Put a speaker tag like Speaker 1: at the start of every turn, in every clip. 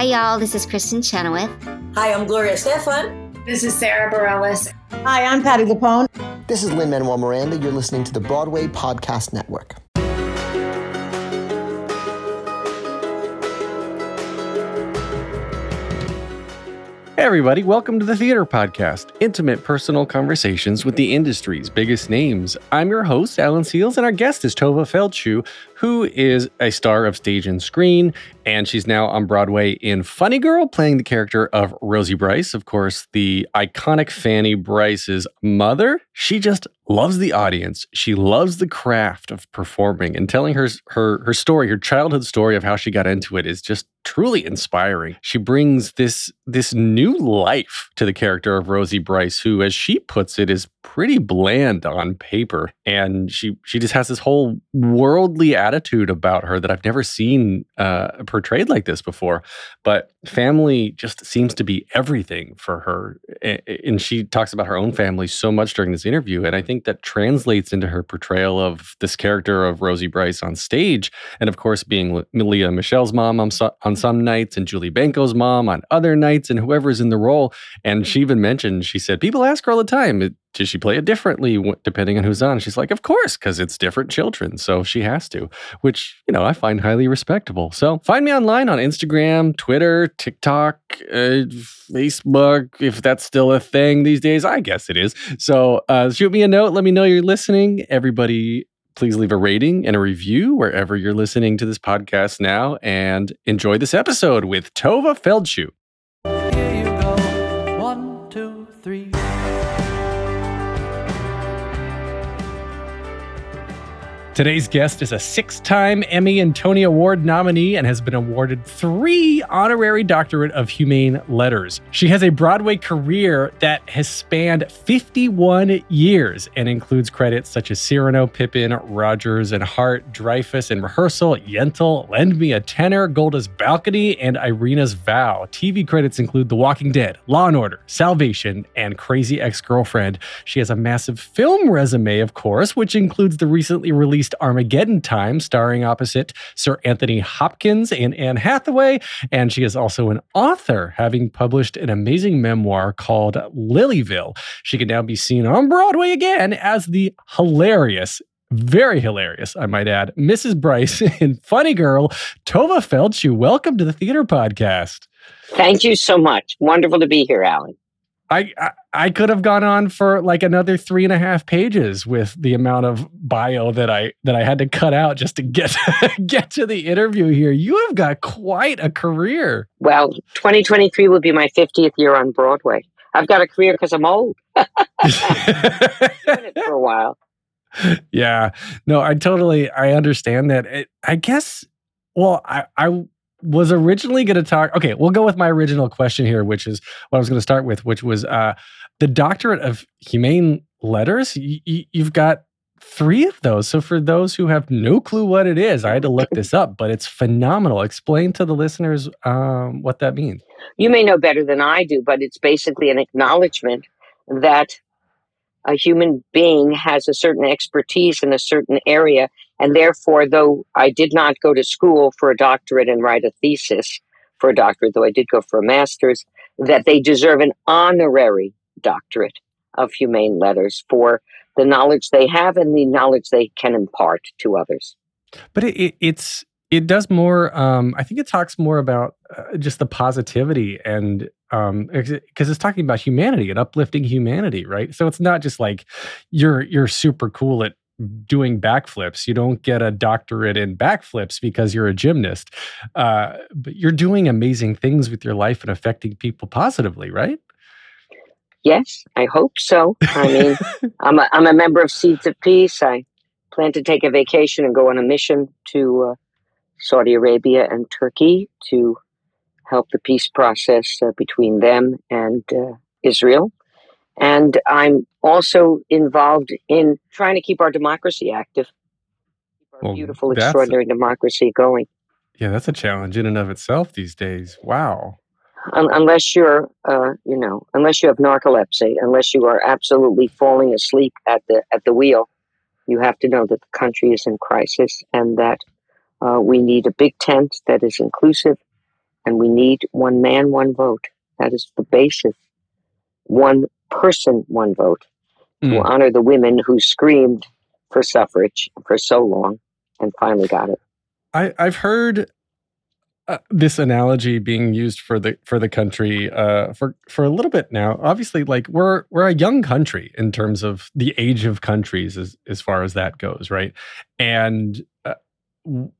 Speaker 1: Hi, y'all. This is Kristin Chenoweth.
Speaker 2: Hi, I'm Gloria Estefan.
Speaker 3: This is Sara Bareilles.
Speaker 4: Hi, I'm Patti LuPone.
Speaker 5: This is Lin Manuel Miranda. You're listening to the Broadway Podcast Network.
Speaker 6: Hey, everybody, welcome to the Theater Podcast, intimate personal conversations with the industry's biggest names. I'm your host, Alan Seales, and our guest is Tovah Feldshuh, who is a star of stage and screen, and she's now on Broadway in Funny Girl, playing the character of Rosie Brice, of course, the iconic Fanny Brice's mother. She just loves the audience. She loves the craft of performing and telling her her her story, her childhood story of how she got into it is just truly inspiring. She brings this this new life to the character of Rosie Brice, who, as she puts it, is pretty bland on paper. And she she just has this whole worldly attitude about her that I've never seen uh, portrayed like this before. But family just seems to be everything for her, and she talks about her own family so much during this interview. And I think that translates into her portrayal of this character of Rosie Brice on stage, and of course being Lea Michele's mom on, on some nights and Julie Benko's mom on other nights, and whoever's in the role. And she even mentioned she said people ask her all the time does she play it differently depending on who's on? She's like, of course, because it's different children. So she has to, which, you know, I find highly respectable. So find me online on Instagram, Twitter, TikTok, uh, Facebook, if that's still a thing these days. I guess it is. So uh, shoot me a note. Let me know you're listening. Everybody, please leave a rating and a review wherever you're listening to this podcast now and enjoy this episode with Tovah Feldshuh. Here you go. One, two, three. Today's guest is a six time Emmy and Tony Award nominee and has been awarded three honorary doctorate of humane letters. She has a Broadway career that has spanned 51 years and includes credits such as Cyrano, Pippin, Rodgers and Hart, Dreyfus in Rehearsal, Yentl, Lend Me a Tenor, Golda's Balcony, and Irina's Vow. TV credits include The Walking Dead, Law and Order, Salvation, and Crazy Ex Girlfriend. She has a massive film resume, of course, which includes the recently released released Armageddon Time, starring opposite Sir Anthony Hopkins and Anne Hathaway. And she is also an author, having published an amazing memoir called Lilyville. She can now be seen on Broadway again as the hilarious very hilarious, I might add, Mrs. Brice in Funny Girl, Tovah Feldshuh. Welcome to the Theater Podcast.
Speaker 7: Thank you so much. Wonderful to be here, Alan.
Speaker 6: I, I, I could have gone on for like another three and a half pages with the amount of bio that I that I had to cut out just to get get to the interview here. You have got quite a career.
Speaker 7: Well, 2023 will be my 50th year on Broadway. I've got a career because I'm old. for a while.
Speaker 6: Yeah, no, I totally I understand that. It, I guess. Well, I I was originally going to talk. Okay, we'll go with my original question here, which is what I was going to start with, which was uh, the doctorate of humane letters. Y- y- you've got three of those. So for those who have no clue what it is, I had to look this up, but it's phenomenal. Explain to the listeners um, what that means.
Speaker 7: You may know better than I do, but it's basically an acknowledgement that a human being has a certain expertise in a certain area and therefore, though I did not go to school for a doctorate and write a thesis for a doctorate, though I did go for a master's, that they deserve an honorary doctorate of humane letters for the knowledge they have and the knowledge they can impart to others.
Speaker 6: But it, it, it's it does more. Um, I think it talks more about uh, just the positivity and because um, it's talking about humanity and uplifting humanity, right? So it's not just like you're you're super cool at doing backflips. You don't get a doctorate in backflips because you're a gymnast, uh, but you're doing amazing things with your life and affecting people positively, right?
Speaker 7: Yes, I hope so. I mean, I'm a, I'm a member of Seeds of Peace. I plan to take a vacation and go on a mission to uh, Saudi Arabia and Turkey to help the peace process uh, between them and uh, Israel. And I'm also involved in trying to keep our democracy active, keep our well, beautiful, extraordinary democracy going.
Speaker 6: Yeah, that's a challenge in and of itself these days. Wow.
Speaker 7: unless you're, uh, you know, unless you have narcolepsy, unless you are absolutely falling asleep at the at the wheel, you have to know that the country is in crisis and that uh, we need a big tent that is inclusive and we need one man, one vote. That is the basis. One person, one vote to
Speaker 6: Mm.
Speaker 7: honor the women who screamed for suffrage for so long and finally got it.
Speaker 6: I, I've heard uh, this analogy being used for the for the country uh, for for a little bit now. Obviously, like we're we're a young country in terms of the age of countries as as far as that goes, right? And uh,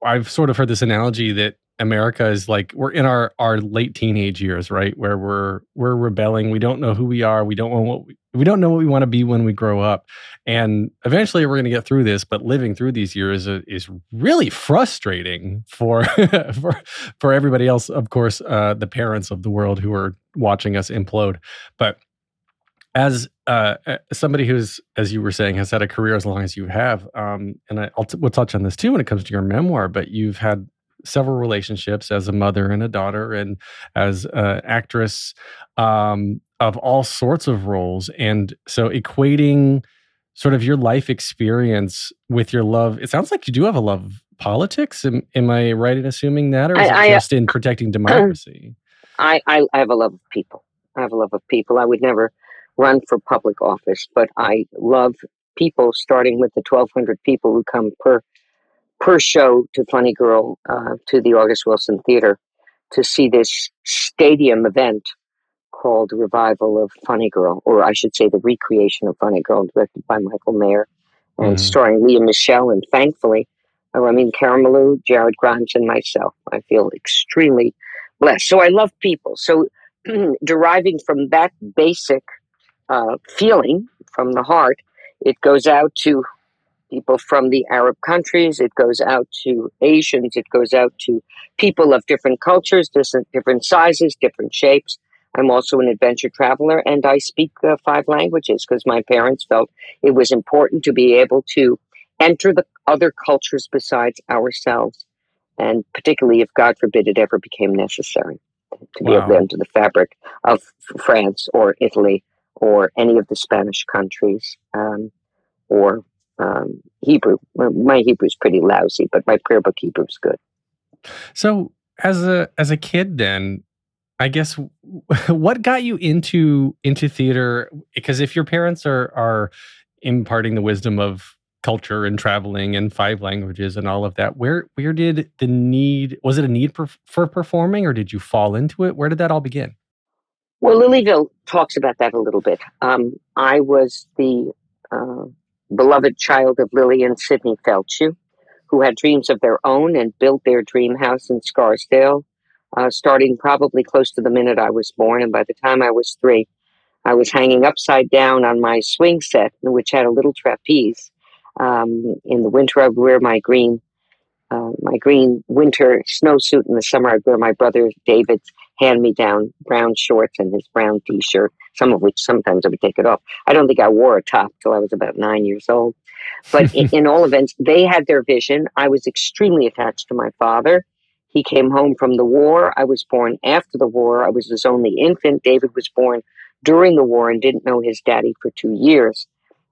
Speaker 6: I've sort of heard this analogy that America is like we're in our our late teenage years, right? Where we're we're rebelling. We don't know who we are. We don't know what we, we don't know what we want to be when we grow up. And eventually, we're going to get through this. But living through these years is, is really frustrating for for for everybody else. Of course, uh, the parents of the world who are watching us implode. But as uh, somebody who's, as you were saying, has had a career as long as you have, um, and I, I'll t- we'll touch on this too when it comes to your memoir. But you've had several relationships as a mother and a daughter, and as an actress um, of all sorts of roles, and so equating sort of your life experience with your love. It sounds like you do have a love of politics. Am, am I right in assuming that, or is
Speaker 7: I-
Speaker 6: it
Speaker 7: I, uh,
Speaker 6: just in protecting democracy?
Speaker 7: I, I, I have a love of people. I have a love of people. I would never run for public office, but I love people, starting with the 1,200 people who come per per show to Funny Girl uh, to the August Wilson Theater to see this stadium event called Revival of Funny Girl, or I should say the recreation of Funny Girl, directed by Michael Mayer and
Speaker 6: Mhm.
Speaker 7: starring Lea Michele. And thankfully, uh, I mean, Karimloo, Jared Grimes, and myself. I feel extremely blessed. So I love people. So deriving from that basic uh, feeling from the heart, it goes out to people from the Arab countries, it goes out to Asians, it goes out to people of different cultures, different, different sizes, different shapes. I'm also an adventure traveler and I speak uh, five languages because my parents felt it was important to be able to enter the other cultures besides ourselves. And particularly if, God forbid, it ever became necessary to be able to enter the fabric of France or Italy or any of the Spanish countries um, or um, Hebrew. My Hebrew's pretty lousy, but my prayer book Hebrew's good.
Speaker 6: So as a as a kid, then I guess what got you into into theater? Because if your parents are are imparting the wisdom of culture and traveling and five languages and all of that, where where did the need? Was it a need for, for performing, or did you fall into it? Where did that all begin?
Speaker 7: Well, Lilyville talks about that a little bit. Um, I was the uh, beloved child of Lily and Sidney Feldshuh, who had dreams of their own and built their dream house in Scarsdale, uh, starting probably close to the minute I was born. And by the time I was three, I was hanging upside down on my swing set, which had a little trapeze. Um, in the winter, I would wear my green, uh, my green winter snowsuit. In the summer, I'd wear my brother David's hand-me-down brown shorts and his brown T-shirt. Some of which sometimes I would take it off. I don't think I wore a top till I was about nine years old. But in, in all events, they had their vision. I was extremely attached to my father. He came home from the war. I was born after the war. I was his only infant. David was born during the war and didn't know his daddy for two years.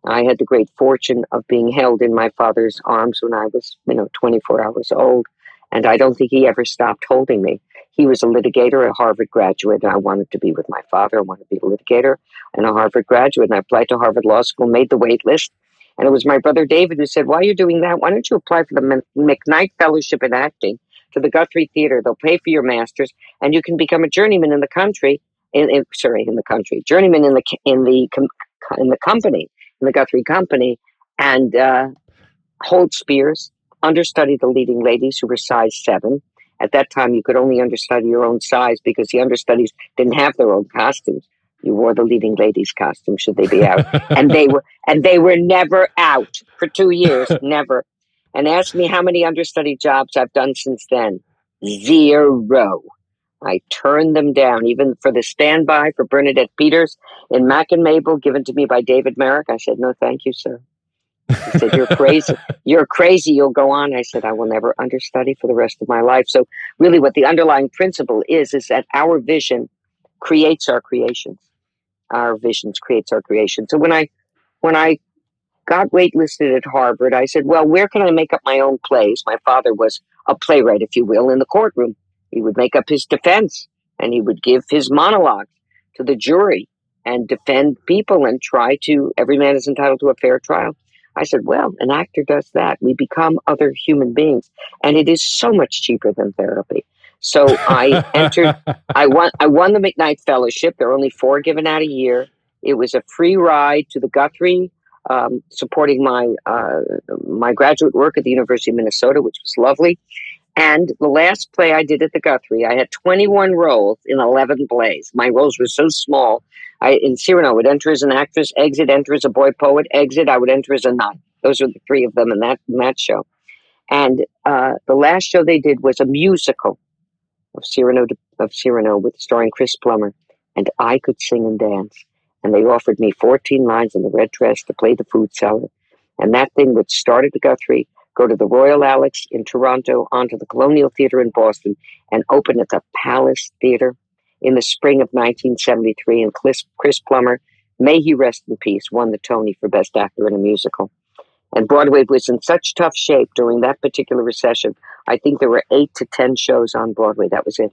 Speaker 7: I had the great fortune of being held in my father's arms when I was, you know, 24 hours old. And I don't think he ever stopped holding me. He was a litigator, a Harvard graduate, and I wanted to be with my father. I wanted to be a litigator and a Harvard graduate. And I applied to Harvard Law School, made the wait list. And it was my brother David who said, Why are you doing that? Why don't you apply for the McKnight Fellowship in Acting to the Guthrie Theater? They'll pay for your master's and you can become a journeyman in the country. In, in, sorry, in the country, journeyman in the in the in the company, in the Guthrie Company, and uh, hold spears, understudy the leading ladies who were size seven. At that time, you could only understudy your own size because the understudies didn't have their own costumes. You wore the leading ladies' costume should they be out, and they were and they were never out for two years, never. And ask me how many understudy jobs I've done since then. Zero. I turned them down, even for the standby for Bernadette Peters in Mack and Mabel, given to me by David Merrick. I said, no, thank you, sir. He said, You're crazy. You're crazy. You'll go on. I said, I will never understudy for the rest of my life. So, really, what the underlying principle is, is that our vision creates our creations. Our visions creates our creations. So, when I, when I got waitlisted at Harvard, I said, Well, where can I make up my own plays? My father was a playwright, if you will, in the courtroom. He would make up his defense and he would give his monologue to the jury and defend people and try to, every man is entitled to a fair trial. I said, well, an actor does that. We become other human beings, and it is so much cheaper than therapy. So I entered. I won. I won the McKnight Fellowship. There are only four given out a year. It was a free ride to the Guthrie, um, supporting my uh, my graduate work at the University of Minnesota, which was lovely. And the last play I did at the Guthrie, I had 21 roles in 11 plays. My roles were so small. I in Cyrano would enter as an actress, exit, enter as a boy poet, exit. I would enter as a nun. Those are the three of them in that in that show. And uh, the last show they did was a musical of Cyrano of Cyrano with starring Chris Plummer, and I could sing and dance. And they offered me 14 lines in the red dress to play the food seller. And that thing would start at the Guthrie go to the Royal Alex in Toronto, onto the Colonial Theatre in Boston, and open at the Palace Theatre in the spring of 1973. And Chris, Chris Plummer, may he rest in peace, won the Tony for Best Actor in a Musical. And Broadway was in such tough shape during that particular recession. I think there were eight to ten shows on Broadway. That was it.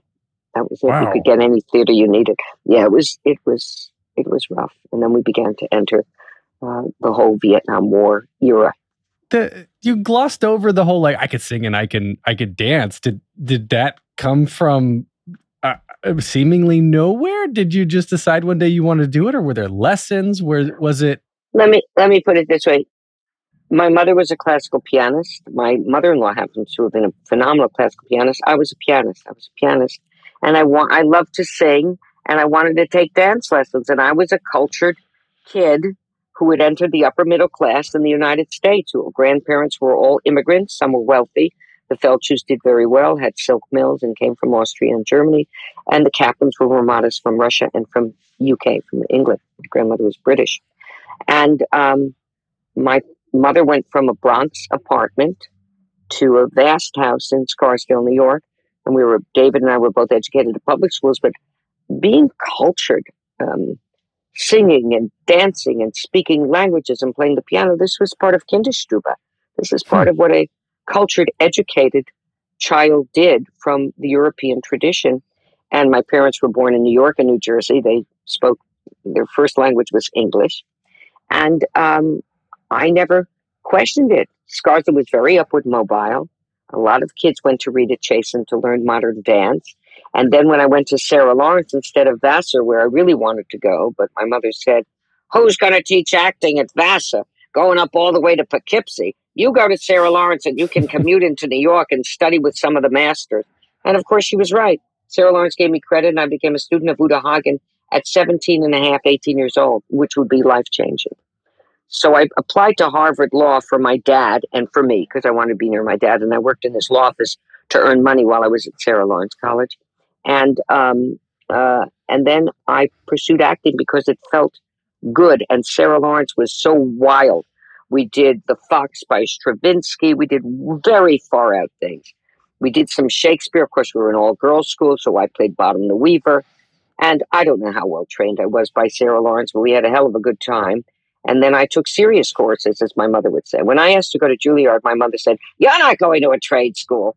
Speaker 7: That was it.
Speaker 6: Wow.
Speaker 7: You could get any theater you needed. Yeah, it was. It was. It was rough. And then we began to enter uh, the whole Vietnam War era
Speaker 6: the you glossed over the whole like I could sing and I can I could dance. Did did that come from uh, seemingly nowhere? Did you just decide one day you wanted to do it, or were there lessons? Where was it?
Speaker 7: Let me let me put it this way. My mother was a classical pianist. My mother-in-law happens to have been a phenomenal classical pianist. I was a pianist. I was a pianist, and I want I loved to sing, and I wanted to take dance lessons. And I was a cultured kid who had entered the upper middle class in the United States, whose grandparents were all immigrants, some were wealthy. The Feldshuhs did very well, had silk mills, and came from Austria and Germany. And the Kaplans were modest from Russia and from UK, from England. My grandmother was British. And um, my mother went from a Bronx apartment to a vast house in Scarsdale, New York. And we were, David and I were both educated at public schools, but being cultured, um, singing and dancing and speaking languages and playing the piano. This was part of Kinderstube. This is part hmm. of what a cultured, educated child did from the European tradition. And my parents were born in New York and New Jersey. They spoke, their first language was English. And um, I never questioned it. Scarsdale was very upward mobile. A lot of kids went to Rita Chasen to learn modern dance. And then when I went to Sarah Lawrence instead of Vassar, where I really wanted to go, but my mother said, Who's going to teach acting at Vassar? Going up all the way to Poughkeepsie. You go to Sarah Lawrence and you can commute into New York and study with some of the masters. And of course, she was right. Sarah Lawrence gave me credit, and I became a student of Uta Hagen at 17 and a half, 18 years old, which would be life changing. So I applied to Harvard Law for my dad and for me because I wanted to be near my dad. And I worked in his law office to earn money while I was at Sarah Lawrence College and um, uh, and then I pursued acting because it felt good. And Sarah Lawrence was so wild. We did the Fox by Stravinsky. We did very far out things. We did some Shakespeare. Of course, we were an all girls school, so I played Bottom the Weaver. And I don't know how well trained I was by Sarah Lawrence, but we had a hell of a good time. And then I took serious courses, as my mother would say. When I asked to go to Juilliard, my mother said, You're not going to a trade school.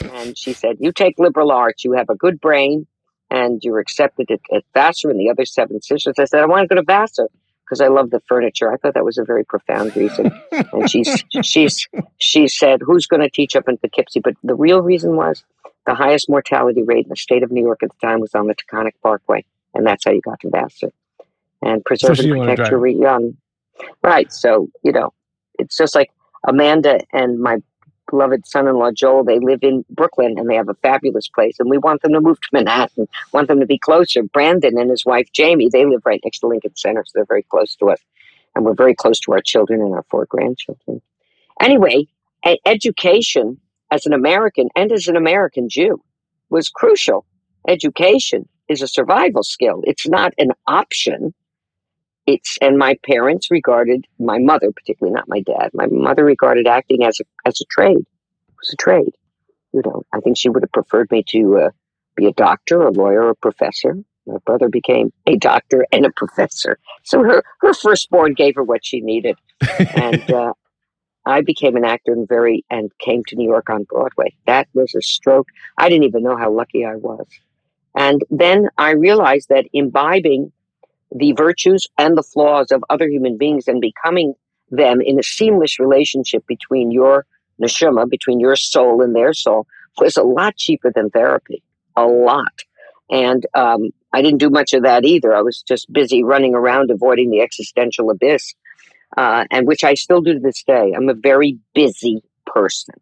Speaker 7: And she said, You take liberal arts, you have a good brain, and you're accepted at, at Vassar and the other seven sisters. I said, I want to go to Vassar because I love the furniture. I thought that was a very profound reason. and she's she's she said, Who's going to teach up in Poughkeepsie? But the real reason was the highest mortality rate in the state of New York at the time was on the Taconic Parkway. And that's how you got to Vassar. And preserve so and protect your young. Um, right. So, you know, it's just like Amanda and my beloved son-in-law Joel. They live in Brooklyn and they have a fabulous place, and we want them to move to Manhattan. Want them to be closer. Brandon and his wife Jamie, they live right next to Lincoln Center, so they're very close to us, and we're very close to our children and our four grandchildren. Anyway, education as an American and as an American Jew was crucial. Education is a survival skill. It's not an option. It's and my parents regarded my mother, particularly not my dad. My mother regarded acting as a as a trade. It was a trade. You know, I think she would have preferred me to uh, be a doctor, a lawyer, a professor. My brother became a doctor and a professor. So her her firstborn gave her what she needed, and uh, I became an actor and very and came to New York on Broadway. That was a stroke. I didn't even know how lucky I was. And then I realized that imbibing the virtues and the flaws of other human beings and becoming them in a seamless relationship between your neshama, between your soul and their soul, was a lot cheaper than therapy. A lot. And um, I didn't do much of that either. I was just busy running around avoiding the existential abyss, uh, and which I still do to this day. I'm a very busy person.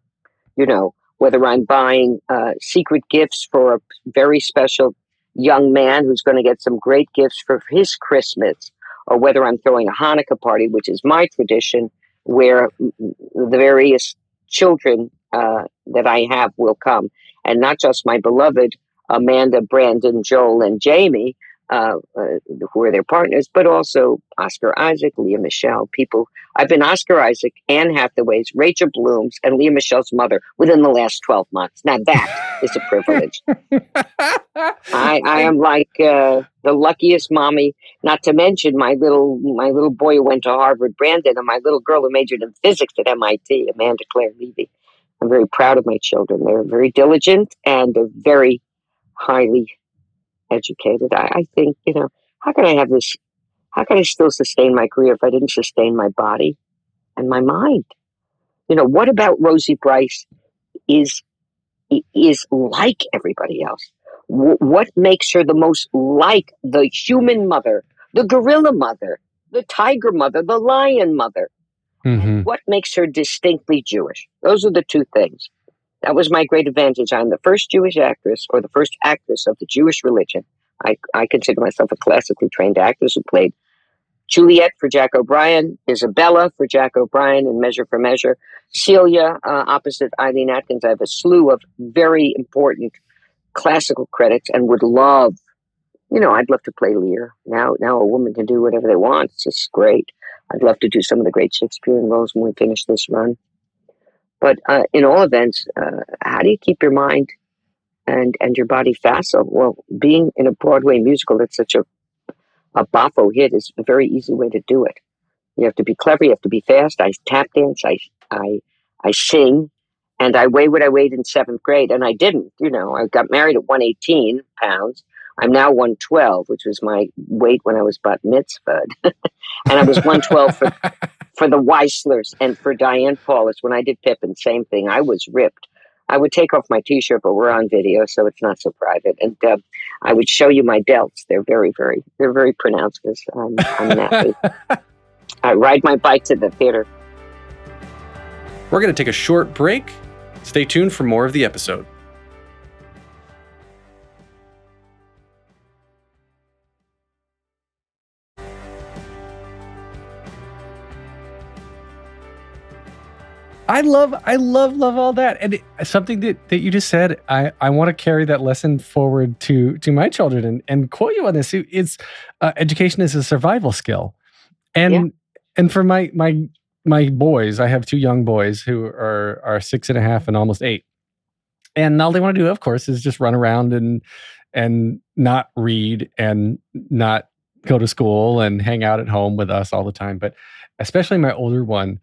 Speaker 7: You know, whether I'm buying uh, secret gifts for a very special young man who's going to get some great gifts for his Christmas, or whether I'm throwing a Hanukkah party, which is my tradition, where the various children uh, that I have will come, and not just my beloved Amanda, Brandon, Joel, and Jamie, uh, uh, who are their partners, but also Oscar Isaac, Lea Michele, people. I've been Oscar Isaac, Anne Hathaway's, Rachel Bloom's, and Lea Michele's mother within the last 12 months. Now that is a privilege. I, I am like uh, the luckiest mommy, not to mention my little my little boy who went to Harvard, Brandon, and my little girl who majored in physics at MIT, Amanda Claire Levy. I'm very proud of my children. They're very diligent and they're very highly educated. I, I think, you know, how can I have this? How can I still sustain my career if I didn't sustain my body and my mind? You know, what about Rosie Brice is is like everybody else? W- what makes her the most like the human mother, the gorilla mother, the tiger mother, the lion mother? Mm-hmm. What makes her distinctly Jewish? Those are the two things. That was my great advantage. I'm the first Jewish actress or the first actress of the Jewish religion. I, I consider myself a classically trained actress who played Juliet for Jack O'Brien, Isabella for Jack O'Brien in Measure for Measure, Celia uh, opposite Eileen Atkins. I have a slew of very important classical credits and would love, you know, I'd love to play Lear. Now, now a woman can do whatever they want. It's just great. I'd love to do some of the great Shakespearean roles when we finish this run. But uh, in all events, uh, how do you keep your mind and and your body facile? Well, being in a Broadway musical that's such a a boffo hit is a very easy way to do it. You have to be clever. You have to be fast. I tap dance. I I I sing, and I weigh what I weighed in seventh grade, and I didn't. You know, I got married at one eighteen pounds. I'm now 112, which was my weight when I was bat mitzvah. and I was 112 for, for the Weislers and for Diane Paulus when I did Pippin, same thing. I was ripped. I would take off my t-shirt, but we're on video, so it's not so private. And uh, I would show you my delts. They're very, very, they're very pronounced because I'm, I'm athlete. I ride my bike to the theater.
Speaker 6: We're going to take a short break. Stay tuned for more of the episode. I love, I love, love all that, and it, something that, that you just said. I, I want to carry that lesson forward to to my children and, and quote you on this. It's uh, education is a survival skill, and yeah. and for my my my boys, I have two young boys who are are six and a half and almost eight, and all they want to do, of course, is just run around and and not read and not go to school and hang out at home with us all the time. But especially my older one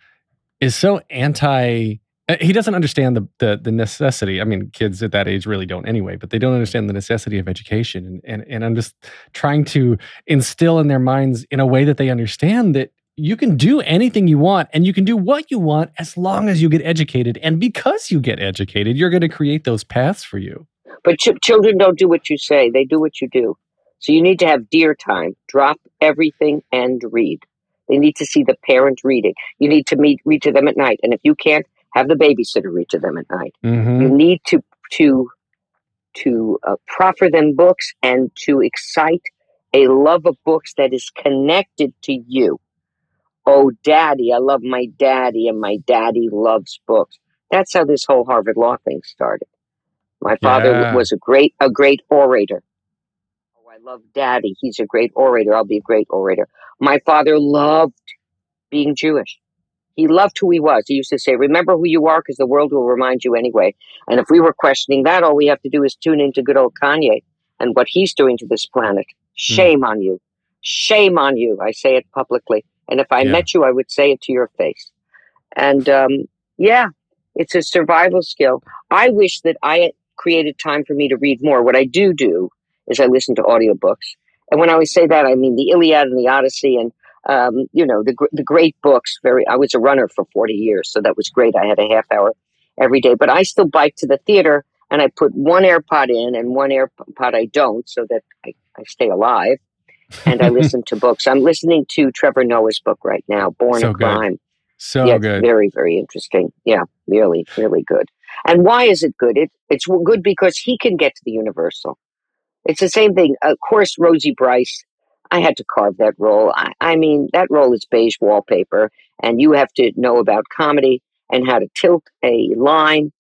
Speaker 6: is so anti uh, he doesn't understand the, the, the necessity. I mean, kids at that age really don't anyway, but they don't understand the necessity of education. And, and and I'm just trying to instill in their minds in a way that they understand that you can do anything you want and you can do what you want as long as you get educated. And because you get educated, you're going to create those paths for you.
Speaker 7: But ch- children don't do what you say; they do what you do. So you need to have dear time. Drop everything and read. They need to see the parent reading. You need to meet read to them at night, and if you can't, have the babysitter read to them at night. Mm-hmm. You need to to to uh, proffer them books and to excite a love of books that is connected to you. Oh, daddy, I love my daddy, and my daddy loves books. That's how this whole Harvard Law thing started. My father yeah. was a great a great orator. I love daddy. He's a great orator. I'll be a great orator. My father loved being Jewish. He loved who he was. He used to say, Remember who you are because the world will remind you anyway. And if we were questioning that, all we have to do is tune into good old Kanye and what he's doing to this planet. Hmm. Shame mm. on you. Shame on you. I say it publicly. And if I yeah. met you, I would say it to your face. And um, yeah, it's a survival skill. I wish that I had created time for me to read more. What I do do is I listen to audiobooks. And when I always say that, I mean the Iliad and the Odyssey and um, you know the the great books. Very, I was a runner for forty years, so that was great. I had a half hour every day, but I still bike to the theater and I put one AirPod in and one AirPod I don't, so that I, I stay alive. And I listen to books. I'm listening to Trevor Noah's book right now, Born
Speaker 6: So good.
Speaker 7: Crime.
Speaker 6: So
Speaker 7: yeah,
Speaker 6: good.
Speaker 7: Very, very interesting. Yeah, really, really good. And why is it good? It, it's good because he can get to the universal. It's the same thing. Of course, Rosie Brice, I had to carve that role. I, I mean, that role is beige wallpaper, and you have to know about comedy and how to tilt a line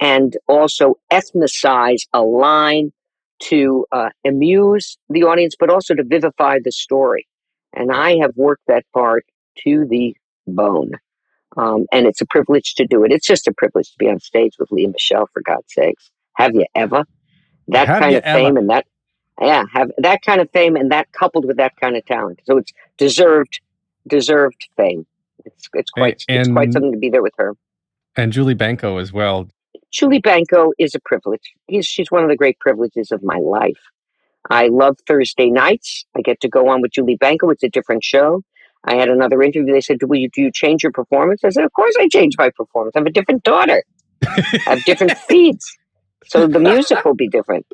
Speaker 7: and also ethnicize a line to uh, amuse the audience, but also to vivify the story. And I have worked that part to the bone. Um, and it's a privilege to do it. It's just a privilege to be on stage with Lea Michele, for God's sakes. Have you ever? That
Speaker 6: Have
Speaker 7: kind of fame and that, yeah, have that kind of fame and that coupled with that kind of talent. So it's deserved, deserved fame. It's it's quite it's quite something to be there with her.
Speaker 6: And Julie Benko as well.
Speaker 7: Julie Benko is a privilege. He's, she's one of the great privileges of my life. I love Thursday nights. I get to go on with Julie Benko. It's a different show. I had another interview. They said, do you, do you change your performance? I said, Of course I change my performance. I have a different daughter, I have different feeds. So the music will be different.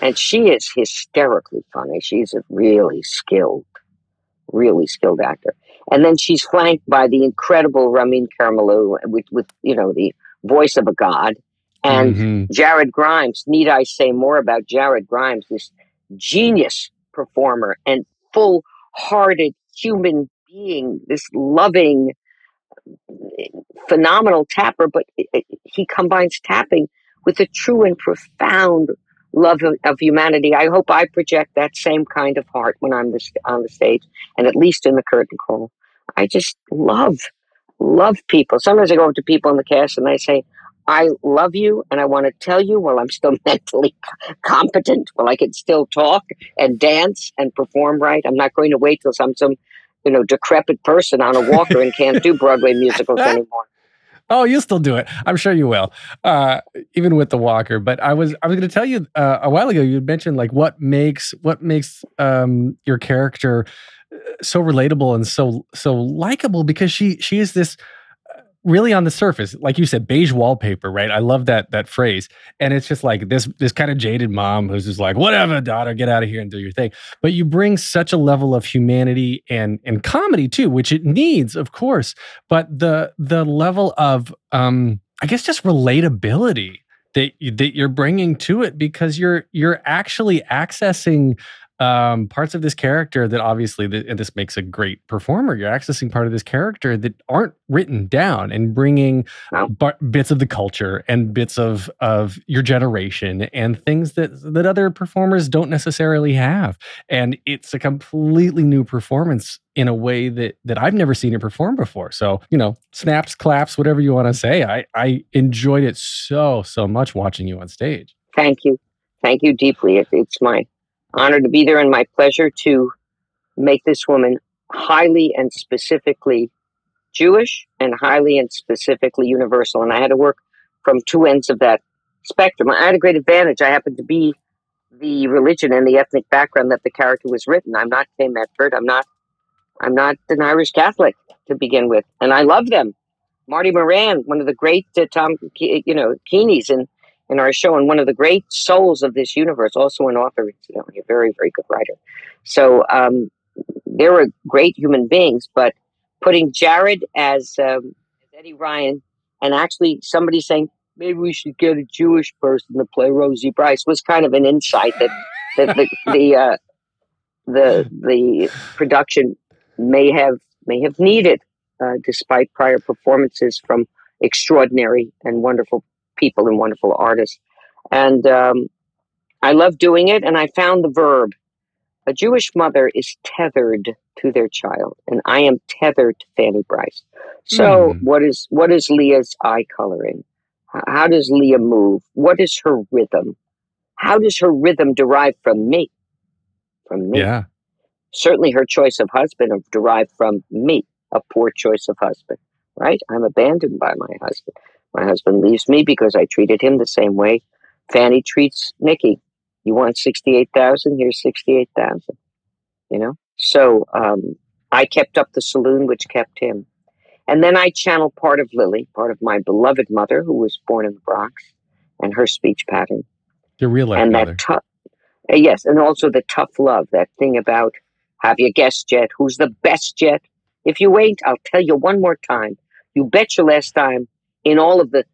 Speaker 7: And she is hysterically funny. She's a really skilled, really skilled actor. And then she's flanked by the incredible Ramin Karimloo with, with you know, the voice of a god. And
Speaker 6: Mhm.
Speaker 7: Jared Grimes. Need I say more about Jared Grimes, this genius performer and full hearted human being, this loving, phenomenal tapper, but it- it- he combines tapping with a true and profound love of, of humanity. I hope I project that same kind of heart when I'm this, on the stage and at least in the curtain call. I just love, love people. Sometimes I go up to people in the cast and I say, I love you and I want to tell you while I'm still mentally competent, while I can still talk and dance and perform right. I'm not going to wait till I'm some, you know, decrepit person on a walker and can't do Broadway musicals anymore.
Speaker 6: Oh, you'll still do it. I'm sure you will, uh, even with the walker. But I was I was going to tell you uh, a while ago. You mentioned like what makes what makes um, your character uh, so relatable and so so likable because she she is this really on the surface, like you said, beige wallpaper, right? I love that that phrase, and it's just like this this kind of jaded mom who's just like, whatever, daughter, get out of here and do your thing. But you bring such a level of humanity and and comedy too, which it needs, of course but the the level of um i guess just relatability that that you're bringing to it because you're you're actually accessing um parts of this character that obviously th- and this makes a great performer you're accessing part of this character that aren't written down and bringing
Speaker 7: Wow.
Speaker 6: bar- bits of the culture and bits of of your generation and things that that other performers don't necessarily have and it's a completely new performance in a way that that I've never seen it perform before. So, you know, snaps, claps, whatever you want to say. I I enjoyed it so so much watching you on stage.
Speaker 7: Thank you. Thank you deeply. It, it's my honor to be there and my pleasure to make this woman highly and specifically Jewish and highly and specifically universal. And I had to work from two ends of that spectrum. I had a great advantage. I happened to be the religion and the ethnic background that the character was written. I'm not Kay Medford. I'm not. I'm not an Irish Catholic to begin with, and I love them. Marty Moran, one of the great uh, Tom, you know, Keenies in in our show, and one of the great souls of this universe, also an author, incidentally, a very very good writer. So um, they were great human beings, but putting Jared as um, Eddie Ryan, and actually somebody saying maybe we should get a Jewish person to play Rosie Brice was kind of an insight that that the the uh, the the production may have may have needed, uh, despite prior performances from extraordinary and wonderful people and wonderful artists. And um, I love doing it. And I found the verb. A Jewish mother is tethered to their child, and I am tethered to Fanny Brice. So,
Speaker 6: Hmm.
Speaker 7: what is what is Lea's eye coloring? How does Lea move? What is her rhythm? How does her rhythm derive from me? From me
Speaker 6: Yeah.
Speaker 7: certainly her choice of husband derived from me, a poor choice of husband. right? I'm abandoned by my husband. My husband leaves me because I treated him the same way Fanny treats Nicky. You want 68,000? Here's 68,000. You know? So um, I kept up the saloon, which kept him. And then I channeled part of Lily, part of my beloved mother, who was born in the Bronx, and her speech pattern.
Speaker 6: Your real life
Speaker 7: and
Speaker 6: mother.
Speaker 7: that tough, uh, yes, and also the tough love, that thing about have you guessed yet? Who's the best yet? If you ain't, I'll tell you one more time. You bet your last time in all of the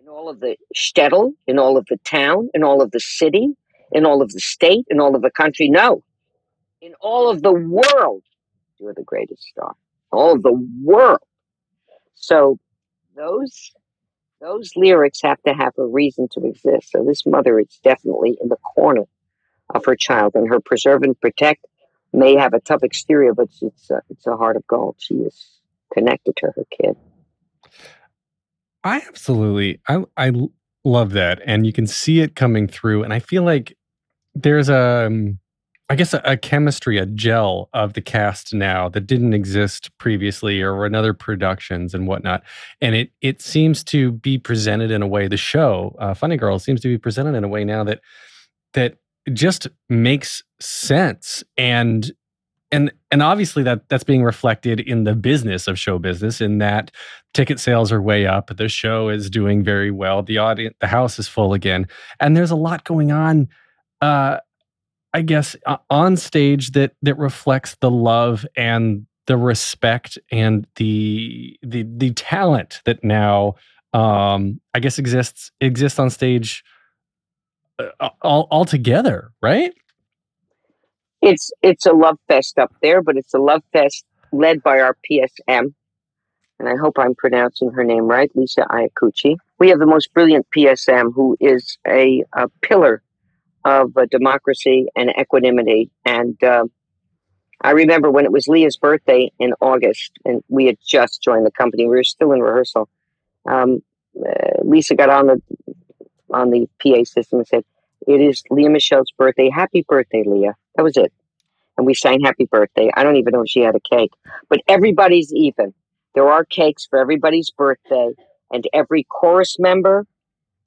Speaker 7: in all of the shtetl, in all of the town, in all of the city, in all of the state, in all of the country. No, in all of the world, you're the greatest star. All of the world. So those those lyrics have to have a reason to exist. So this mother is definitely in the corner of her child, and her preserve and protect may have a tough exterior, but it's a, it's a heart of gold. She is connected to her kid.
Speaker 6: I absolutely I I love that and you can see it coming through and I feel like there's a um, I guess a, a, chemistry, a gel of the cast now that didn't exist previously or in other productions and whatnot. And it it seems to be presented in a way. The show, uh, Funny Girl, seems to be presented in a way now that that just makes sense and and and obviously that that's being reflected in the business of show business in that ticket sales are way up the show is doing very well the audience the house is full again and there's a lot going on uh i guess uh, on stage that that reflects the love and the respect and the the the talent that now um i guess exists exists on stage uh, all together right
Speaker 7: it's it's a love fest up there, but it's a love fest led by our PSM, and I hope I'm pronouncing her name right, Lisa Iacucci. We have the most brilliant PSM, who is a, a pillar of uh, democracy and equanimity. And uh, I remember when it was Lea's birthday in August, and we had just joined the company. We were still in rehearsal. Um, uh, Lisa got on the on the PA system and said, "It is Lea Michele's birthday. Happy birthday, Lea." That was it. And we sang happy birthday. I don't even know if she had a cake, but everybody's even. There are cakes for everybody's birthday, and every chorus member,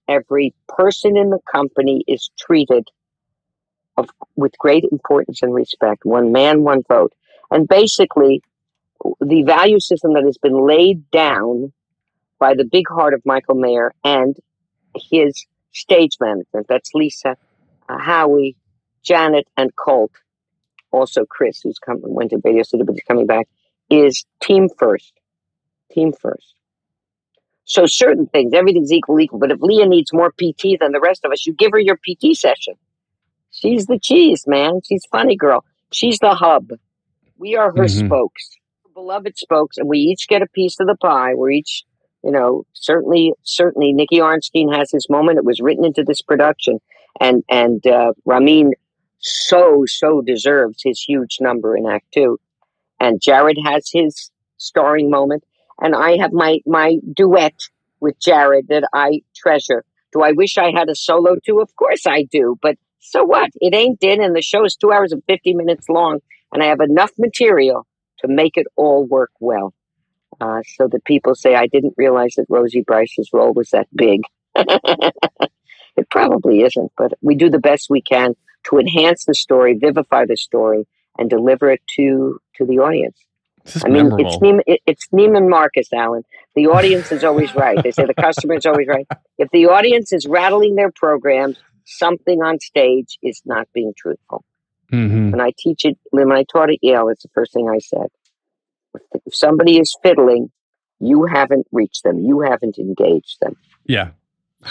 Speaker 7: every person in the company is treated of, with great importance and respect. One man, one vote. And basically, the value system that has been laid down by the big heart of Michael Mayer and his stage management that's Lisa, uh, Howie, Janet and Colt, also Chris, who's come went to Radio City but is coming back, is team first. Team first. So certain things, everything's equal, equal. But if Lea needs more PT than the rest of us, you give her your PT session. She's the cheese, man. She's funny girl. She's the hub. We are her mm-hmm. spokes, beloved spokes, and we each get a piece of the pie. We're each, you know, certainly, certainly, Nicky Arnstein has his moment. It was written into this production, and and uh, Ramin so, so deserves his huge number in Act Two. And Jared has his starring moment. And I have my, my duet with Jared that I treasure. Do I wish I had a solo too? Of course I do. But so what? It ain't in, and the show is two hours and 50 minutes long. And I have enough material to make it all work well. Uh, so that people say, I didn't realize that Rosie Brice's role was that big. it probably isn't, but we do the best we can to enhance the story, vivify the story, and deliver it to to the audience. I mean, memorable. it's Neiman, it's Neiman Marcus, Alan. The audience is always right. They say the customer is always right. If the audience is rattling their programs, something on stage is not being truthful. Mm-hmm. When I teach it, when I taught at Yale, it's the first thing I said. If somebody is fiddling, you haven't reached them. You haven't engaged them.
Speaker 6: Yeah,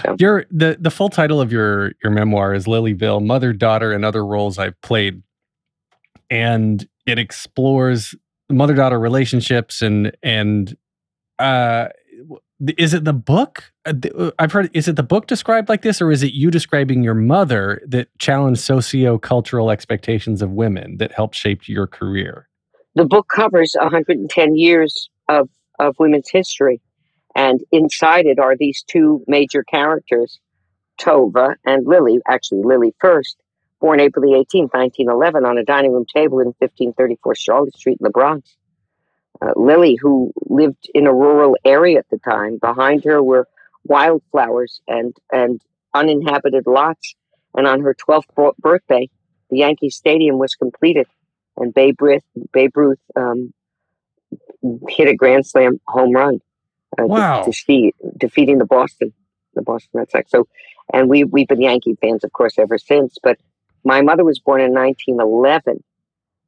Speaker 6: so. Your the the full title of your your memoir is Lilyville: Mother, Daughter, and Other Roles I've Played, and it explores mother daughter relationships and and uh, is it the book? Uh, uh, I've heard. Is it the book described like this, or is it you describing your mother that challenged socio cultural expectations of women that helped shape your career?
Speaker 7: The book covers 110 years of of women's history and inside it are these two major characters, Tovah and Lily, actually Lily first, born April 18, 1911, on a dining room table in 1534 Charlotte Street in the Bronx. uh, Lily, who lived in a rural area at the time. Behind her were wildflowers and and uninhabited lots. And on her 12th birthday, the Yankee Stadium was completed, and Babe Ruth, Babe Ruth um, hit a grand slam home run.
Speaker 6: Uh, wow!
Speaker 7: defeat, defeating the Boston, the Boston Red Sox. So, and we we've been Yankee fans, of course, ever since. But my mother was born in 1911,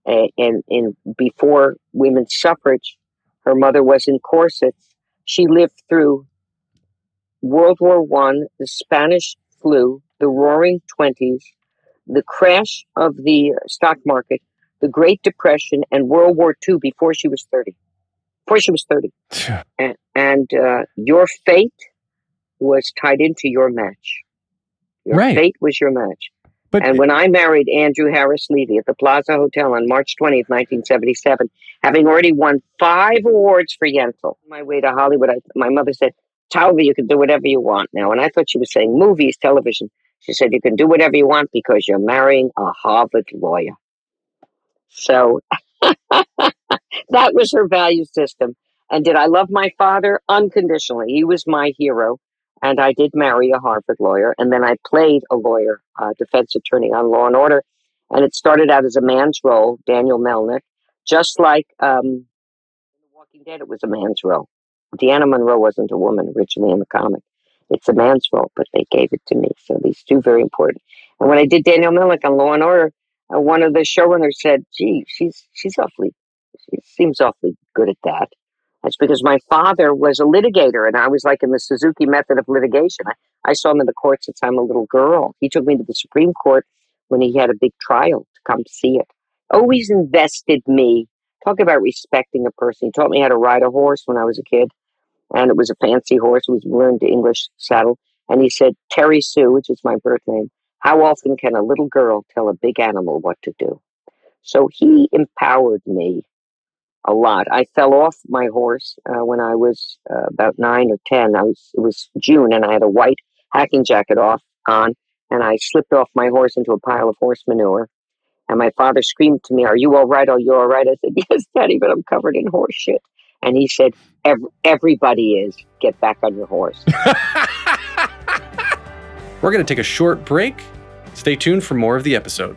Speaker 7: and, and, and before women's suffrage, her mother was in corsets. She lived through World War One, the Spanish flu, the Roaring Twenties, the crash of the stock market, the Great Depression, and World War II before she was 30. Before she was 30. and, and uh, your fate was tied into your match. Your
Speaker 6: right.
Speaker 7: fate was your match. But, and when I married Andrew Harris Levy at the Plaza Hotel on March 20th, 1977, having already won five awards for Yentl, on my way to Hollywood, I, my mother said, Talvi, you can do whatever you want now. And I thought she was saying movies, television. She said, You can do whatever you want because you're marrying a Harvard lawyer. So that was her value system. And did I love my father? Unconditionally. He was my hero. And I did marry a Harvard lawyer. And then I played a lawyer, a defense attorney on Law and Order. And it started out as a man's role, Daniel Melnick, just like um, The Walking Dead, it was a man's role. Deanna Monroe wasn't a woman originally in the comic. It's a man's role, but they gave it to me. So these two very important. And when I did Daniel Melnick on Law and Order, uh, one of the showrunners said, "Gee, she's she's awfully, she seems awfully good at that." That's because my father was a litigator, and I was like in the Suzuki method of litigation. I, I saw him in the court since I'm a little girl. He took me to the Supreme Court when he had a big trial to come see it. Always invested me. Talk about respecting a person. He taught me how to ride a horse when I was a kid and it was a fancy horse. It was learned to English saddle. And he said, Terry Sue, which is my birth name, how often can a little girl tell a big animal what to do? So he empowered me a lot. I fell off my horse uh, when I was uh, about nine or ten. I was it was June, and I had a white hacking jacket off on, and I slipped off my horse into a pile of horse manure. And my father screamed to me, "Are you all right? Are you all right?" I said, "Yes, Daddy, but I'm covered in horse shit." And he said, Everybody is. Get back on your horse.
Speaker 6: We're going to take a short break. Stay tuned for more of the episode.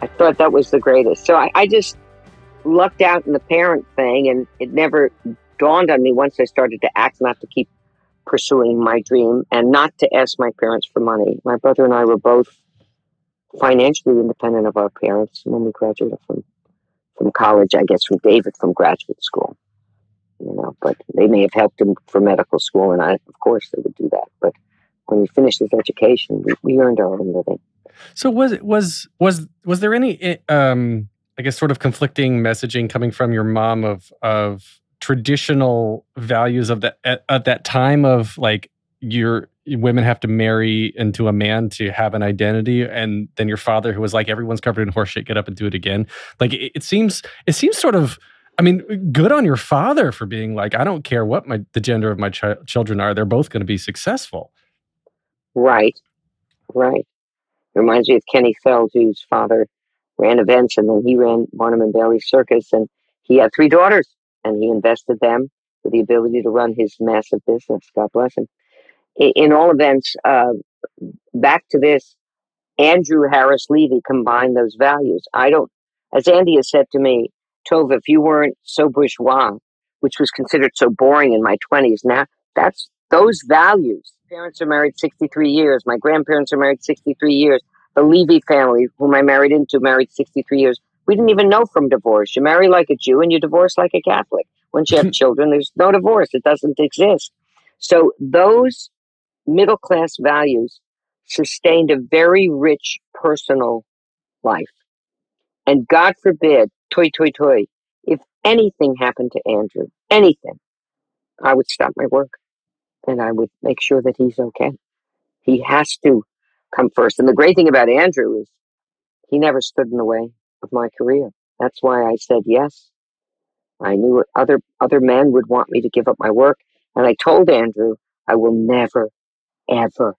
Speaker 7: I thought that was the greatest. So I, I just lucked out in the parent thing, and it never dawned on me once I started to act not to keep pursuing my dream and not to ask my parents for money. My brother and I were both financially independent of our parents when we graduated from from college, I guess from David from graduate school. You know, but they may have helped him for medical school and I of course they would do that. But when he finished his education, we, we earned our own living.
Speaker 6: So was it was was was there any eh, um I guess sort of conflicting messaging coming from your mom of of traditional values of that at, at that time of like your women have to marry into a man to have an identity and then your father who was like everyone's covered in horseshit get up and do it again like it, it, seems it seems sort of i mean good on your father for being like i don't care what my the gender of my ch- children are they're both going to be successful
Speaker 7: right right it reminds me of kenny feld whose father ran events and then he ran barnum and bailey circus and he had three daughters and he invested them with the ability to run his massive business. God bless him. In, all events, uh, back to this, Andrew Harris Levy combined those values. I don't, as Andy has said to me, Tovah, if you weren't so bourgeois, which was considered so boring in my 20s, now that's those values. Parents are married 63 years. My grandparents are married 63 years. The Levy family, whom I married into, married 63 years. We didn't even know from divorce. You marry like a Jew and you divorce like a Catholic. Once you have children, there's no divorce. It doesn't exist. So those middle class values sustained a very rich personal life. And God forbid, toy, toy, toy, if anything happened to Andrew, anything, I would stop my work and I would make sure that he's okay. He has to come first. And the great thing about Andrew is he never stood in the way of my career. That's why I said yes. I knew other other men would want me to give up my work, and I told Andrew I will never, ever,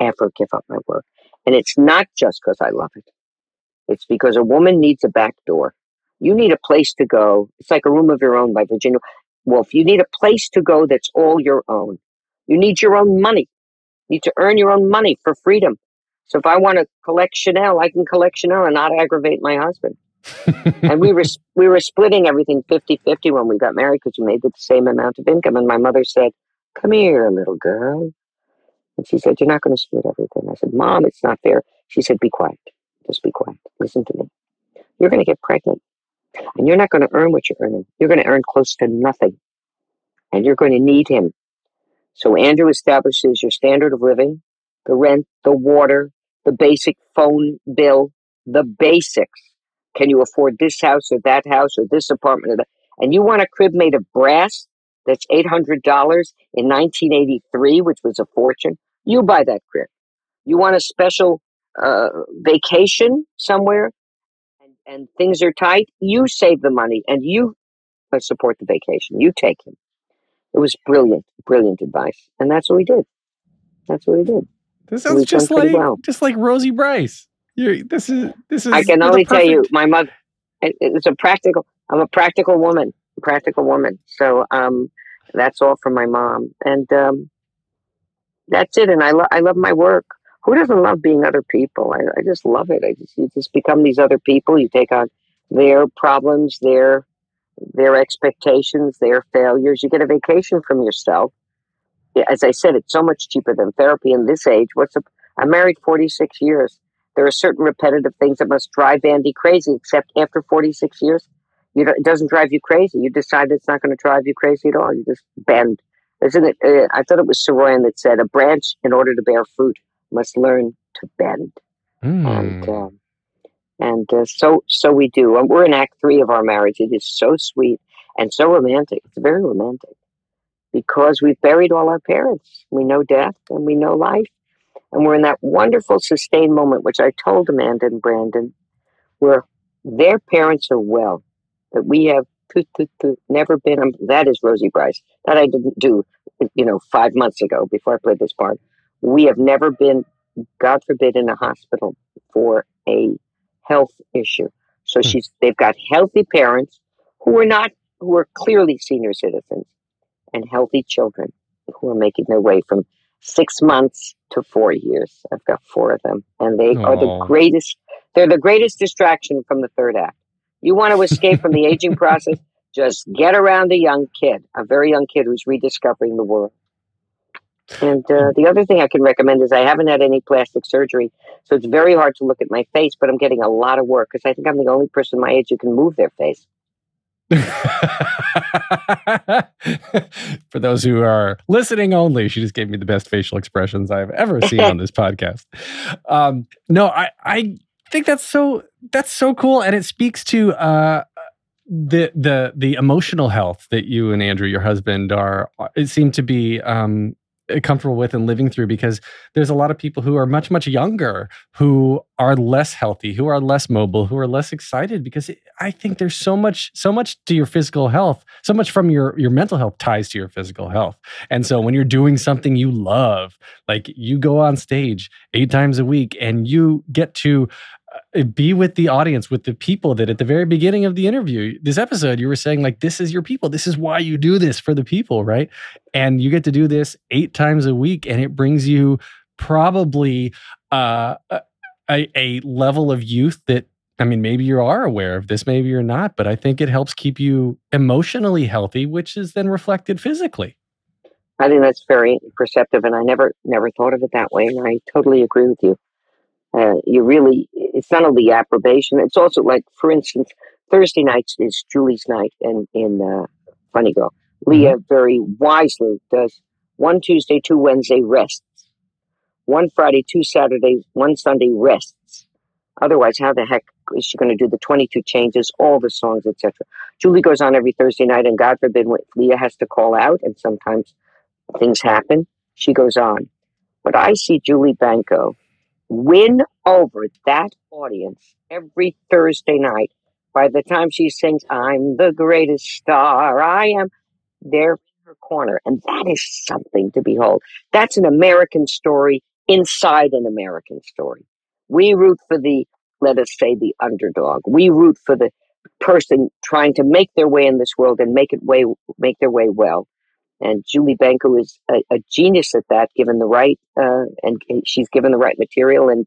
Speaker 7: ever give up my work. And it's not just because I love it. It's because a woman needs a back door. You need a place to go. It's like a room of your own by Virginia Woolf. You need a place to go that's all your own. You need your own money. You need to earn your own money for freedom. So if I want to collect Chanel, I can collect Chanel and not aggravate my husband. and we were we were splitting everything 50-50 when we got married because we made the same amount of income. And my mother said, "Come here, little girl." And she said, "You're not going to split everything." I said, "Mom, it's not fair." She said, "Be quiet. Just be quiet. Listen to me. You're going to get pregnant, and you're not going to earn what you're earning. You're going to earn close to nothing, and you're going to need him." So Andrew establishes your standard of living, the rent, the water, the basic phone bill, the basics. Can you afford this house or that house or this apartment or that? And you want a crib made of brass that's $800 in 1983, which was a fortune? You buy that crib. You want a special uh, vacation somewhere and, and things are tight? You save the money and you uh, support the vacation. You take him. It was brilliant, brilliant advice. And that's what we did. That's what we did.
Speaker 6: This sounds just like well. just like Rosie Brice. You're, this is this is.
Speaker 7: I can only tell you, my mother. It, it's a practical. I'm a practical woman. A practical woman. So um, that's all from my mom, and um, that's it. And I love I love my work. Who doesn't love being other people? I, I just love it. I just you just become these other people. You take on their problems, their their expectations, their failures. You get a vacation from yourself as I said, it's so much cheaper than therapy in this age. What's a, I'm married 46 years. There are certain repetitive things that must drive Andy crazy, except after 46 years, you it doesn't drive you crazy. You decide it's not going to drive you crazy at all. You just bend. Isn't it? Uh, I thought it was Saroyan that said, a branch, in order to bear fruit, must learn to bend. Mm. And, uh, and uh, so, so we do. We're in Act Three of our marriage. It is so sweet and so romantic. It's very romantic because we've buried all our parents. We know death and we know life. And we're in that wonderful sustained moment, which I told Amanda and Brandon, where their parents are well, that we have never been. Um, that is Rosie Brice. That I didn't do, you know, five months ago before I played this part. We have never been, God forbid, in a hospital for a health issue. So hmm. she's, they've got healthy parents who are not, who are clearly senior citizens and healthy children who are making their way from six months to four years. I've got four of them, and they Aww. are the greatest. They're the greatest distraction from the third act. You want to escape from the aging process? Just get around a young kid, a very young kid who's rediscovering the world. And uh, the other thing I can recommend is I haven't had any plastic surgery, so it's very hard to look at my face, but I'm getting a lot of work because I think I'm the only person my age who can move their face.
Speaker 6: For those who are listening only, she just gave me the best facial expressions I've ever seen on this podcast. Um, no, I, I think that's so that's so cool, and it speaks to uh, the the the emotional health that you and Andrew, your husband, are. It seemed to be um, comfortable with and living through because there's a lot of people who are much much younger who are less healthy who are less mobile who are less excited because i think there's so much so much to your physical health so much from your your mental health ties to your physical health and so when you're doing something you love like you go on stage eight times a week and you get to uh, be with the audience with the people that at the very beginning of the interview this episode you were saying like this is your people this is why you do this for the people right and you get to do this eight times a week and it brings you probably uh, a, a level of youth that I mean, maybe you are aware of this, maybe you're not, but I think it helps keep you emotionally healthy, which is then reflected physically.
Speaker 7: I think that's very perceptive, and I never never thought of it that way. And I totally agree with you. Uh, you really, it's not only approbation, it's also like, for instance, Thursday nights is Julie's night in, in uh, Funny Girl. Mm-hmm. Lea very wisely does one Tuesday, two Wednesday rests, one Friday, two Saturdays, one Sunday rests. Otherwise, how the heck is she going to do the 22 changes, all the songs, etc.? Julie goes on every Thursday night, and God forbid, when Lea has to call out, and sometimes things happen, she goes on. But I see Julie Benko win over that audience every Thursday night. By the time she sings, I'm the greatest star I am, they're in her corner. And that is something to behold. That's an American story inside an American story. We root for the, let us say, the underdog. We root for the person trying to make their way in this world and make it way, make their way well. And Julie Benko is a, a genius at that, given the right, uh, and she's given the right material, and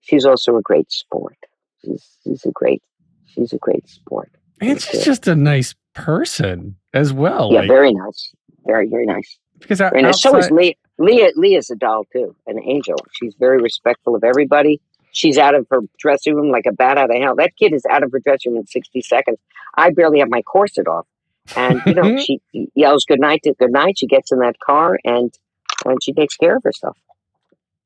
Speaker 7: she's also a great sport. She's, she's a great, she's a great sport.
Speaker 6: And she's just a nice person as well.
Speaker 7: Yeah, like, very nice. Very, very nice.
Speaker 6: Because I,
Speaker 7: and outside, so is Lea. Lea. Lea's a doll too, an angel. She's very respectful of everybody. She's out of her dressing room like a bat out of hell. That kid is out of her dressing room in 60 seconds. I barely have my corset off. And, you know, mm-hmm. she yells good night to good night. She gets in that car and, and she takes care of herself.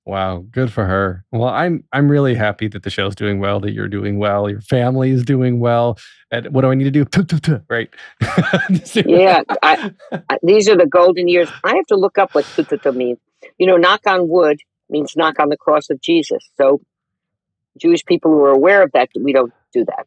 Speaker 6: Wow, good for her. Well, I'm I'm really happy that the show's doing well, that you're doing well, your family is doing well. And what do I need to do? Right?
Speaker 7: yeah, I, I, these are the golden years. I have to look up what means. You know, knock on wood means knock on the cross of Jesus. So, Jewish people who are aware of that, we don't do that,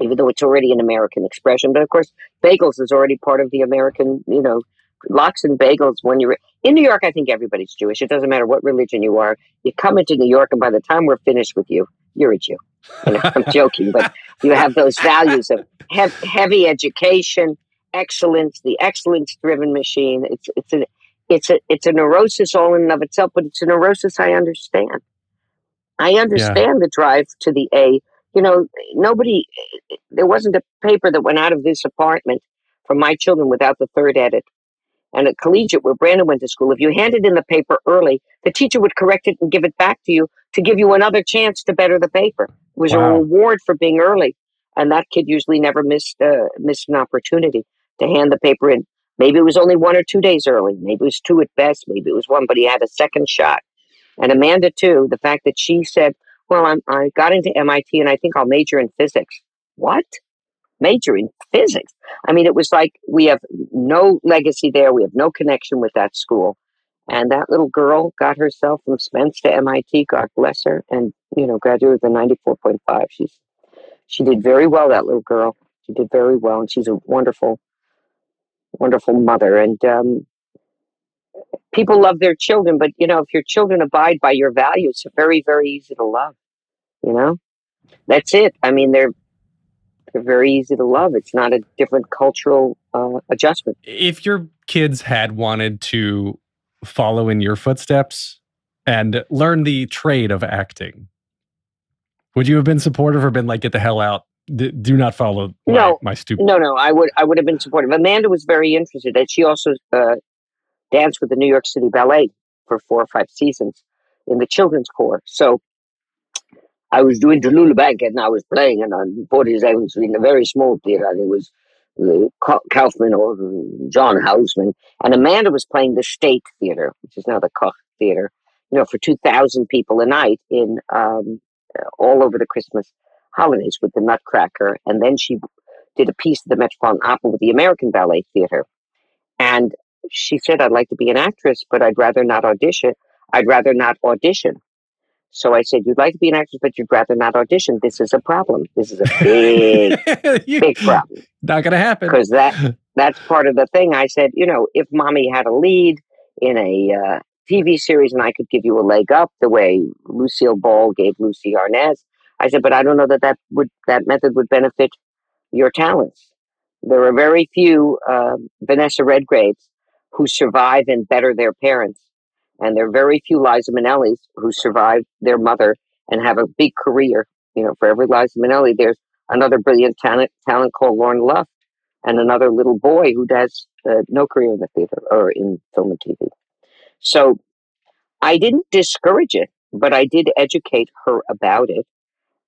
Speaker 7: even though it's already an American expression. But of course, bagels is already part of the American, you know, lox and bagels when you're in New York. I think everybody's Jewish. It doesn't matter what religion you are. You come into New York, and by the time we're finished with you, you're a Jew. You know, I'm joking, but you have those values of he- heavy education, excellence, the excellence-driven machine. It's it's a it's a it's a neurosis all in and of itself, but it's a neurosis I understand. I understand yeah. the drive to the A. You know, nobody. There wasn't a paper that went out of this apartment for my children without the third edit and at collegiate where Brandon went to school, if you handed in the paper early, the teacher would correct it and give it back to you to give you another chance to better the paper. It was wow. a reward for being early. And that kid usually never missed uh, missed an opportunity to hand the paper in. Maybe it was only one or two days early. Maybe it was two at best. Maybe it was one, but he had a second shot. And Amanda too. The fact that she said, "Well, I'm, I got into MIT and I think I'll major in physics." What? major in physics. I mean, it was like we have no legacy there. We have no connection with that school. And that little girl got herself from Spence to MIT, God bless her, and, you know, graduated with a 94.5. She's, she did very well, that little girl. She did very well, and she's a wonderful, wonderful mother. And um, people love their children, but, you know, if your children abide by your values, they're very, very easy to love, you know? That's it. I mean, they're they're very easy to love. It's not a different cultural uh, adjustment.
Speaker 6: If your kids had wanted to follow in your footsteps and learn the trade of acting, would you have been supportive or been like, get the hell out? D- do not follow my,
Speaker 7: no,
Speaker 6: my stupid.
Speaker 7: No, no, I would I would have been supportive. Amanda was very interested, and she also uh, danced with the New York City Ballet for four or five seasons in the children's corps. So I was doing Tallulah Bankhead and I was playing and on 47th Street in a very small theater. It was uh, Kaufman or John Houseman. And Amanda was playing the State Theater, which is now the Koch Theater, you know, for 2,000 people a night in um, all over the Christmas holidays with the Nutcracker. And then she did a piece of the Metropolitan Opera with the American Ballet Theater. And she said, I'd like to be an actress, but I'd rather not audition. I'd rather not audition. So I said, You'd like to be an actress, but you'd rather not audition. This is a problem. This is a big, big problem.
Speaker 6: Not going to happen.
Speaker 7: Because that, that's part of the thing. I said, You know, if mommy had a lead in a uh, TV series and I could give you a leg up the way Lucille Ball gave Lucie Arnaz, I said, But I don't know that that, would, that method would benefit your talents. There are very few uh, Vanessa Redgraves who survive and better their parents and there are very few Liza Minnellis who survive their mother and have a big career. You know, for every Liza Minnelli, there's another brilliant talent, talent called Lorna Luft and another little boy who does uh, no career in the theater or in film and TV. So I didn't discourage it, but I did educate her about it.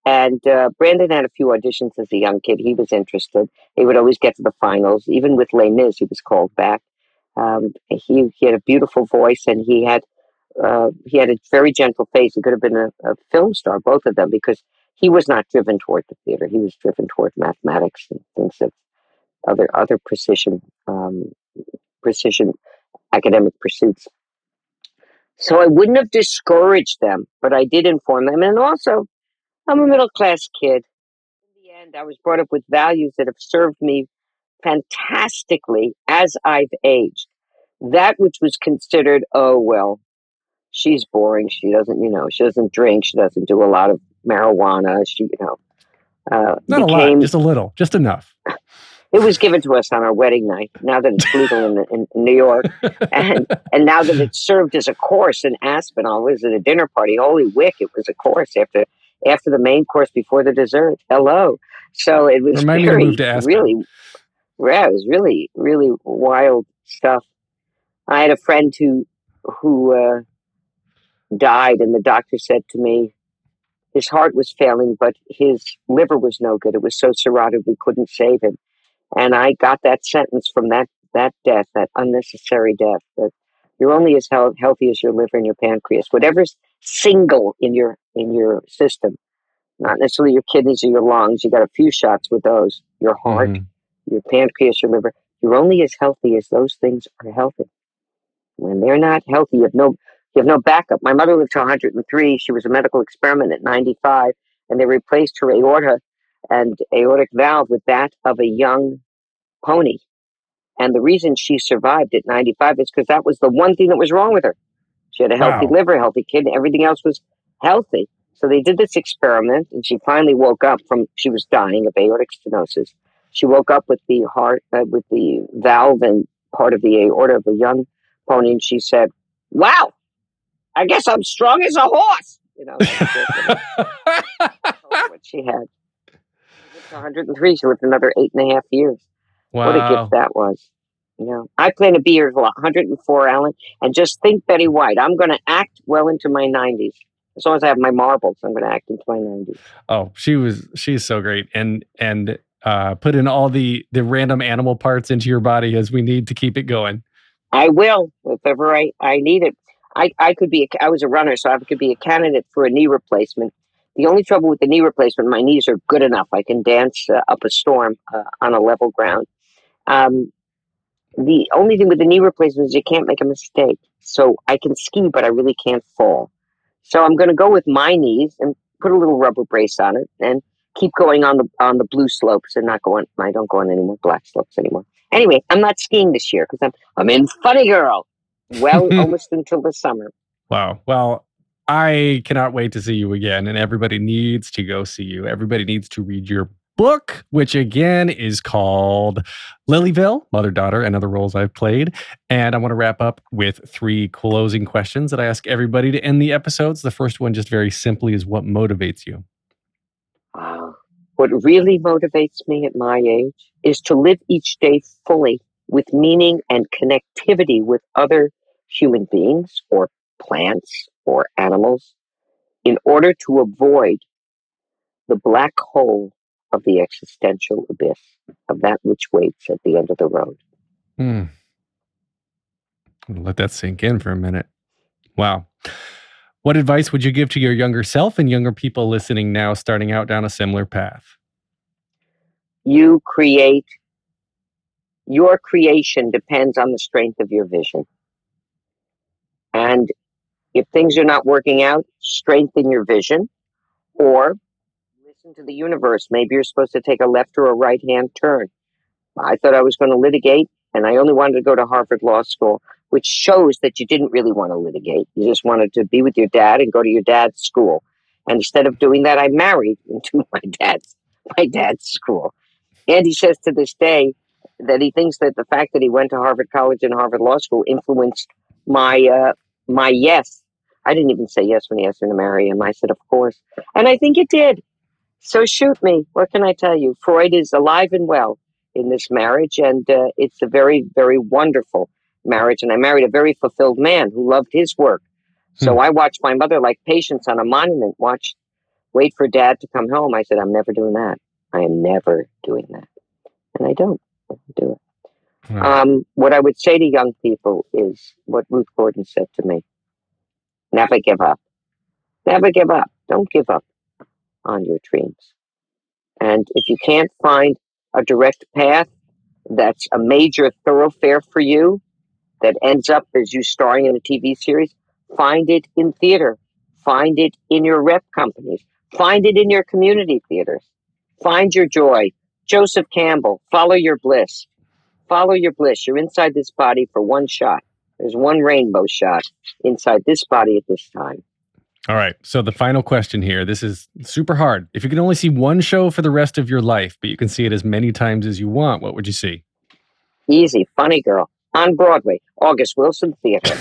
Speaker 7: And uh, Brandon had a few auditions as a young kid. He was interested. He would always get to the finals. Even with Les Mis, he was called back. Um, he he had a beautiful voice, and he had uh, he had a very gentle face. He could have been a, a, film star, both of them, because he was not driven toward the theater. He was driven toward mathematics and things of other other precision um, precision academic pursuits. So I wouldn't have discouraged them, but I did inform them. And also, I'm a middle class kid. In the end, I was brought up with values that have served me fantastically as I've aged. That which was considered, oh, well, she's boring. She doesn't, you know, she doesn't drink. She doesn't do a lot of marijuana. She, you know, uh,
Speaker 6: Not became, a lot, just a little, just enough.
Speaker 7: It was given to us on our wedding night. Now that it's legal in, in, New York, and and now that it's served as a course in Aspinall, was at a dinner party. Holy Wick! It was a course after after the main course before the dessert. Hello. So it was
Speaker 6: Remind
Speaker 7: very, really, yeah, it was really, really wild stuff. I had a friend who who uh, died, and the doctor said to me, his heart was failing, but his liver was no good. It was so cirrhotic we couldn't save him. And I got that sentence from that that death, that unnecessary death, that you're only as he- healthy as your liver and your pancreas. Whatever's single in your in your system, not necessarily your kidneys or your lungs. You got a few shots with those. Your heart, mm-hmm. your pancreas, your liver. You're only as healthy as those things are healthy. When they're not healthy, you have no you have no backup. My mother lived to 103. She was a medical experiment at 95, and they replaced her aorta and aortic valve with that of a young pony. And the reason she survived at 95 is because that was the one thing that was wrong with her. She had a healthy wow. liver, healthy kidney, everything else was healthy. So they did this experiment, and she finally woke up from she was dying of aortic stenosis. She woke up with the heart, uh, with the valve and part of the aorta of a young pony, and she said, "Wow, I guess I'm strong as a horse." You know, what she had. 103. She lived another eight and a half years. Wow. What a gift that was. You know, I plan to be here till 104, Alan, and just think Betty White. I'm going to act well into my 90s. As long as I have my marbles, I'm going to act into my 90s.
Speaker 6: Oh, she was, she's so great. And, and, uh, put in all the the random animal parts into your body as we need to keep it going.
Speaker 7: I will if ever I, I need it. I, I could be a, I was a runner, so I could be a candidate for a knee replacement. The only trouble with the knee replacement, my knees are good enough. I can dance uh, up a storm uh, on a level ground. Um, the only thing with the knee replacement is you can't make a mistake. So I can ski, but I really can't fall. So I'm going to go with my knees and put a little rubber brace on it and keep going on the on the blue slopes and not going. I don't go on any more black slopes anymore. Anyway, I'm not skiing this year because I'm I'm in Funny Girl. Well, almost until the summer.
Speaker 6: Wow. Well, I cannot wait to see you again, and everybody needs to go see you. Everybody needs to read your book, which again is called Lilyville, Mother Daughter, and Other Roles I've Played. And I want to wrap up with three closing questions that I ask everybody to end the episodes. The first one, just very simply, is what motivates you?
Speaker 7: Uh, what really motivates me at my age is to live each day fully with meaning and connectivity with other human beings or plants or animals in order to avoid the black hole of the existential abyss of that which waits at the end of the road.
Speaker 6: Hmm. Let that sink in for a minute. Wow. What advice would you give to your younger self and younger people listening now, starting out down a similar path?
Speaker 7: You create, your creation depends on the strength of your vision. And if things are not working out, strengthen your vision or listen to the universe. Maybe you're supposed to take a left or a right hand turn. I thought I was going to litigate, and I only wanted to go to Harvard Law School, which shows that you didn't really want to litigate. You just wanted to be with your dad and go to your dad's school. And instead of doing that, I married into my dad's my dad's school. And he says to this day that he thinks that the fact that he went to Harvard College and Harvard Law School influenced my uh, my yes. I didn't even say yes when he asked me to marry him. I said, of course. And I think it did. So shoot me. What can I tell you? Freud is alive and well in this marriage, and uh, it's a very, very wonderful marriage. And I married a very fulfilled man who loved his work. So hmm. I watched my mother like patience on a monument, watch, wait for dad to come home. I said, I'm never doing that. I am never doing that. And I don't, I don't do it. Hmm. Um, what I would say to young people is what Ruth Gordon said to me never give up. Never give up. Don't give up on your dreams. And if you can't find a direct path that's a major thoroughfare for you that ends up as you starring in a TV series, find it in theater, find it in your rep companies, find it in your community theaters, find your joy, Joseph Campbell, follow your bliss. Follow your bliss. You're inside this body for one shot. There's one rainbow shot inside this body at this time.
Speaker 6: All right. So the final question here. This is super hard. If you could only see one show for the rest of your life, but you can see it as many times as you want, what would you see?
Speaker 7: Easy, funny girl on Broadway, August Wilson Theater.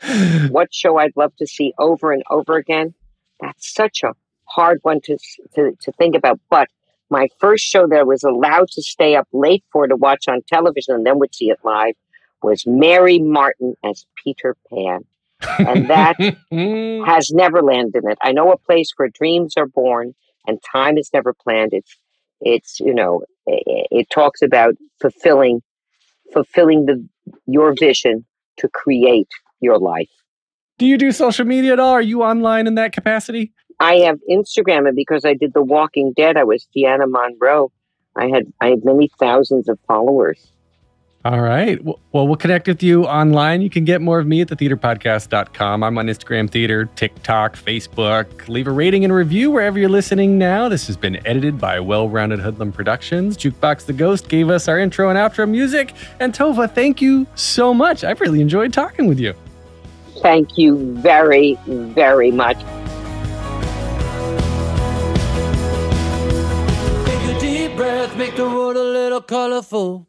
Speaker 7: what show I'd love to see over and over again? That's such a hard one to, to, to think about. But my first show that I was allowed to stay up late for to watch on television and then would see it live was Mary Martin as Peter Pan. And that has Neverland in it. I know a place where dreams are born and time is never planned. It's, it's you know, it, it talks about fulfilling, fulfilling the your vision to create your life.
Speaker 6: Do you do social media at all? Are you online in that capacity?
Speaker 7: I have Instagram, and because I did The Walking Dead, I was Deanna Monroe. I had I had many thousands of followers.
Speaker 6: All right. Well, we'll connect with you online. You can get more of me at thetheaterpodcast.com. I'm on Instagram Theater, TikTok, Facebook. Leave a rating and review wherever you're listening now. This has been edited by Well Rounded Hoodlum Productions. Jukebox the Ghost gave us our intro and outro music. And Tovah, thank you so much. I've really enjoyed talking with you.
Speaker 7: Thank you very, very much.
Speaker 3: Take a deep breath, make the world a little colorful.